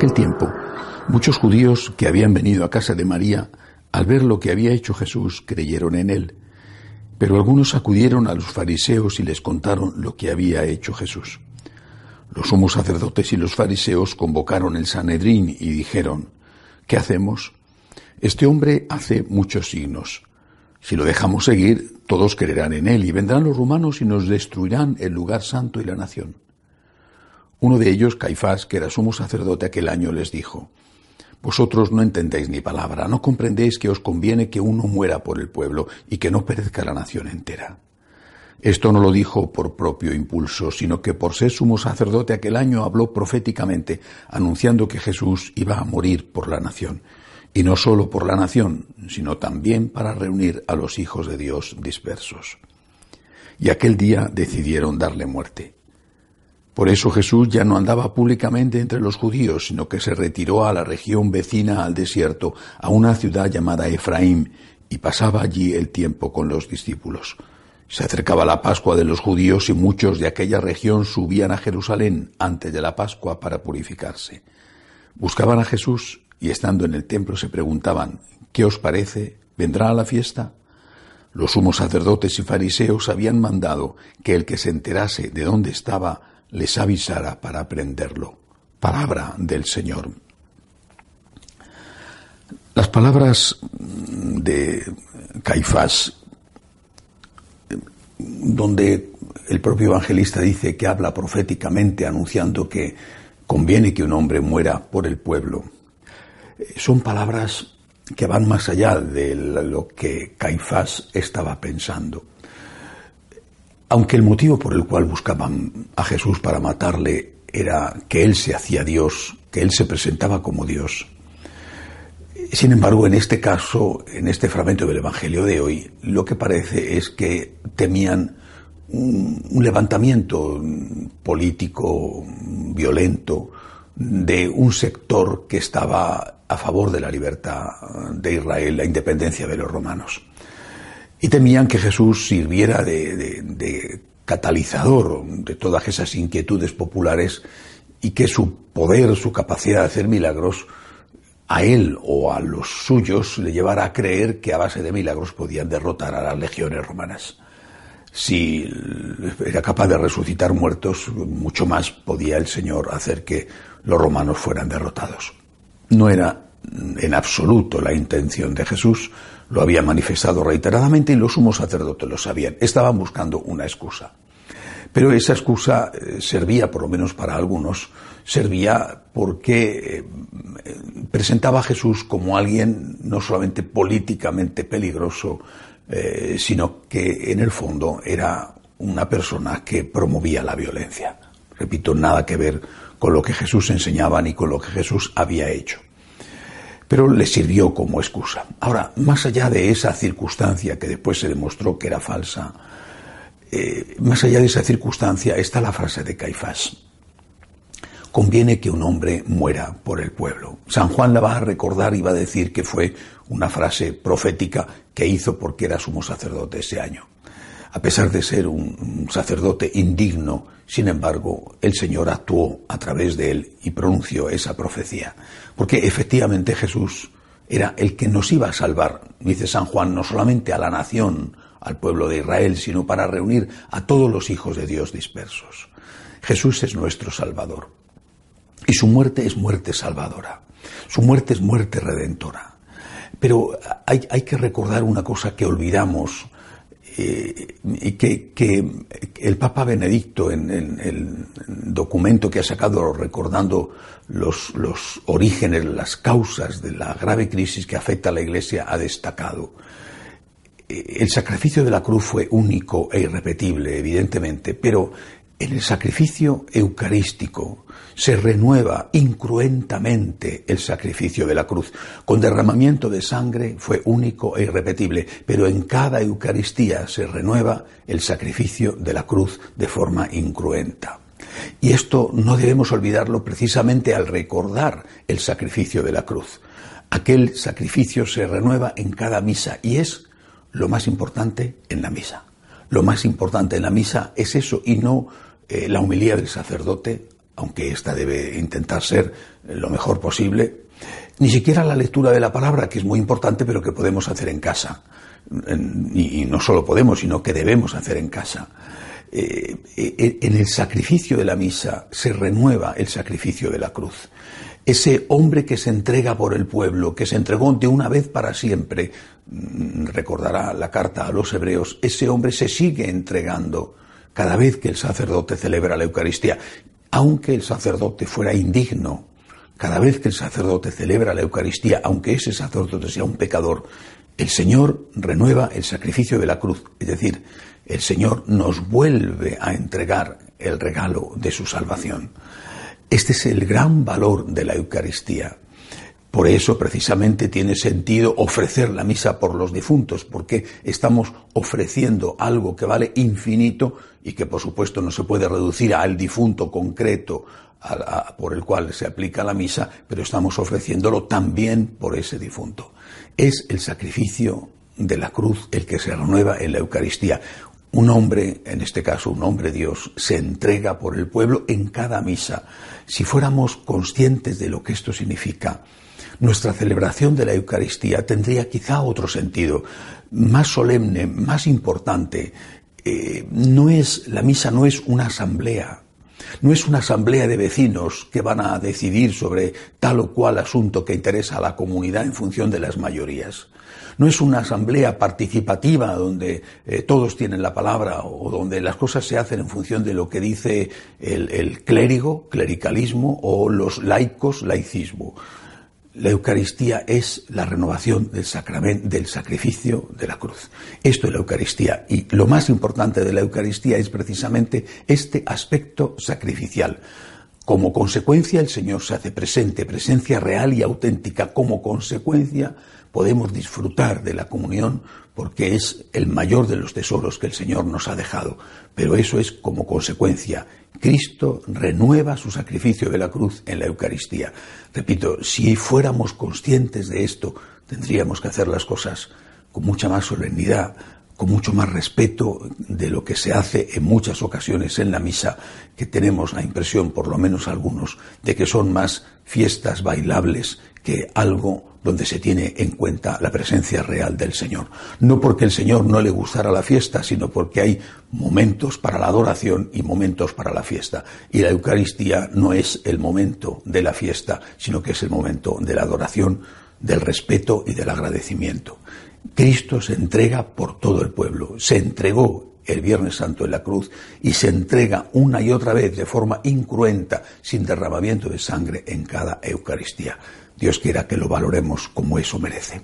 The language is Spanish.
aquel tiempo, muchos judíos que habían venido a casa de María, al ver lo que había hecho Jesús, creyeron en él. Pero algunos acudieron a los fariseos y les contaron lo que había hecho Jesús. Los sumos sacerdotes y los fariseos convocaron el Sanedrín y dijeron, ¿qué hacemos? Este hombre hace muchos signos. Si lo dejamos seguir, todos creerán en él y vendrán los romanos y nos destruirán el lugar santo y la nación. Uno de ellos, Caifás, que era sumo sacerdote aquel año, les dijo, Vosotros no entendéis ni palabra, no comprendéis que os conviene que uno muera por el pueblo y que no perezca la nación entera. Esto no lo dijo por propio impulso, sino que por ser sumo sacerdote aquel año habló proféticamente, anunciando que Jesús iba a morir por la nación, y no solo por la nación, sino también para reunir a los hijos de Dios dispersos. Y aquel día decidieron darle muerte. Por eso Jesús ya no andaba públicamente entre los judíos, sino que se retiró a la región vecina al desierto, a una ciudad llamada Efraín, y pasaba allí el tiempo con los discípulos. Se acercaba la Pascua de los judíos y muchos de aquella región subían a Jerusalén antes de la Pascua para purificarse. Buscaban a Jesús y estando en el templo se preguntaban, ¿qué os parece? ¿Vendrá a la fiesta? Los sumos sacerdotes y fariseos habían mandado que el que se enterase de dónde estaba les avisara para aprenderlo. Palabra del Señor. Las palabras de Caifás, donde el propio evangelista dice que habla proféticamente anunciando que conviene que un hombre muera por el pueblo, son palabras que van más allá de lo que Caifás estaba pensando. Aunque el motivo por el cual buscaban a Jesús para matarle era que Él se hacía Dios, que Él se presentaba como Dios. Sin embargo, en este caso, en este fragmento del Evangelio de hoy, lo que parece es que temían un, levantamiento político violento de un sector que estaba a favor de la libertad de Israel, la independencia de los romanos y temían que Jesús sirviera de, catalizador de todas esas inquietudes populares y que su poder, su capacidad de hacer milagros, a él o a los suyos le llevara a creer que a base de milagros podían derrotar a las legiones romanas. Si era capaz de resucitar muertos, mucho más podía el Señor hacer que los romanos fueran derrotados. No era en absoluto la intención de Jesús, lo había manifestado reiteradamente y los sumos sacerdotes lo sabían. Estaban buscando una excusa. Pero esa excusa eh, servía, por lo menos para algunos, servía porque eh, presentaba a Jesús como alguien no solamente políticamente peligroso, eh, sino que en el fondo era una persona que promovía la violencia. Repito, nada que ver con lo que Jesús enseñaba ni con lo que Jesús había hecho pero le sirvió como excusa. Ahora, más allá de esa circunstancia que después se demostró que era falsa, eh, más allá de esa circunstancia está la frase de Caifás. Conviene que un hombre muera por el pueblo. San Juan la va a recordar y va a decir que fue una frase profética que hizo porque era sumo sacerdote ese año. A pesar de ser un sacerdote indigno, sin embargo, el Señor actuó a través de él y pronunció esa profecía. Porque efectivamente Jesús era el que nos iba a salvar, dice San Juan, no solamente a la nación, al pueblo de Israel, sino para reunir a todos los hijos de Dios dispersos. Jesús es nuestro Salvador. Y su muerte es muerte salvadora. Su muerte es muerte redentora. Pero hay, hay que recordar una cosa que olvidamos eh, y que, el Papa Benedicto en, el documento que ha sacado recordando los, los orígenes, las causas de la grave crisis que afecta a la Iglesia ha destacado. Eh, el sacrificio de la cruz fue único e irrepetible, evidentemente, pero en el sacrificio eucarístico se renueva incruentamente el sacrificio de la cruz. Con derramamiento de sangre fue único e irrepetible, pero en cada Eucaristía se renueva el sacrificio de la cruz de forma incruenta. Y esto no debemos olvidarlo precisamente al recordar el sacrificio de la cruz. Aquel sacrificio se renueva en cada misa y es lo más importante en la misa. Lo más importante en la misa es eso y no eh, la humilía del sacerdote aunque ésta debe intentar ser lo mejor posible, ni siquiera la lectura de la palabra, que es muy importante, pero que podemos hacer en casa. Y no solo podemos, sino que debemos hacer en casa. Eh, eh, en el sacrificio de la misa se renueva el sacrificio de la cruz. Ese hombre que se entrega por el pueblo, que se entregó de una vez para siempre, mm, recordará la carta a los hebreos, ese hombre se sigue entregando cada vez que el sacerdote celebra la Eucaristía, aunque el sacerdote fuera indigno, cada vez que el sacerdote celebra la Eucaristía, aunque ese sacerdote sea un pecador, el Señor renueva el sacrificio de la cruz, es decir, el Señor nos vuelve a entregar el regalo de su salvación. Este es el gran valor de la Eucaristía. Por eso precisamente tiene sentido ofrecer la misa por los difuntos, porque estamos ofreciendo algo que vale infinito y que por supuesto no se puede reducir al difunto concreto por el cual se aplica la misa, pero estamos ofreciéndolo también por ese difunto. Es el sacrificio de la cruz el que se renueva en la Eucaristía. Un hombre, en este caso un hombre Dios, se entrega por el pueblo en cada misa. Si fuéramos conscientes de lo que esto significa, nuestra celebración de la Eucaristía tendría quizá otro sentido, más solemne, más importante. Eh, no es, la misa no es una asamblea, no es una asamblea de vecinos que van a decidir sobre tal o cual asunto que interesa a la comunidad en función de las mayorías. No es una asamblea participativa donde eh, todos tienen la palabra o donde las cosas se hacen en función de lo que dice el, el clérigo, clericalismo, o los laicos, laicismo. La Eucaristía es la renovación del, sacramento, del sacrificio de la cruz. Esto es la Eucaristía. Y lo más importante de la Eucaristía es precisamente este aspecto sacrificial. Como consecuencia, el Señor se hace presente, presencia real y auténtica. Como consecuencia, podemos disfrutar de la comunión porque es el mayor de los tesoros que el Señor nos ha dejado. Pero eso es como consecuencia. Cristo renueva su sacrificio de la cruz en la Eucaristía. Repito, si fuéramos conscientes de esto, tendríamos que hacer las cosas con mucha más solemnidad, con mucho más respeto de lo que se hace en muchas ocasiones en la misa, que tenemos la impresión, por lo menos algunos, de que son más fiestas bailables que algo donde se tiene en cuenta la presencia real del Señor. No porque el Señor no le gustara la fiesta, sino porque hay momentos para la adoración y momentos para la fiesta. Y la Eucaristía no es el momento de la fiesta, sino que es el momento de la adoración, del respeto y del agradecimiento. Cristo se entrega por todo el pueblo, se entregó el Viernes Santo en la cruz y se entrega una y otra vez de forma incruenta, sin derramamiento de sangre en cada Eucaristía. Dios quiera que lo valoremos como eso merece.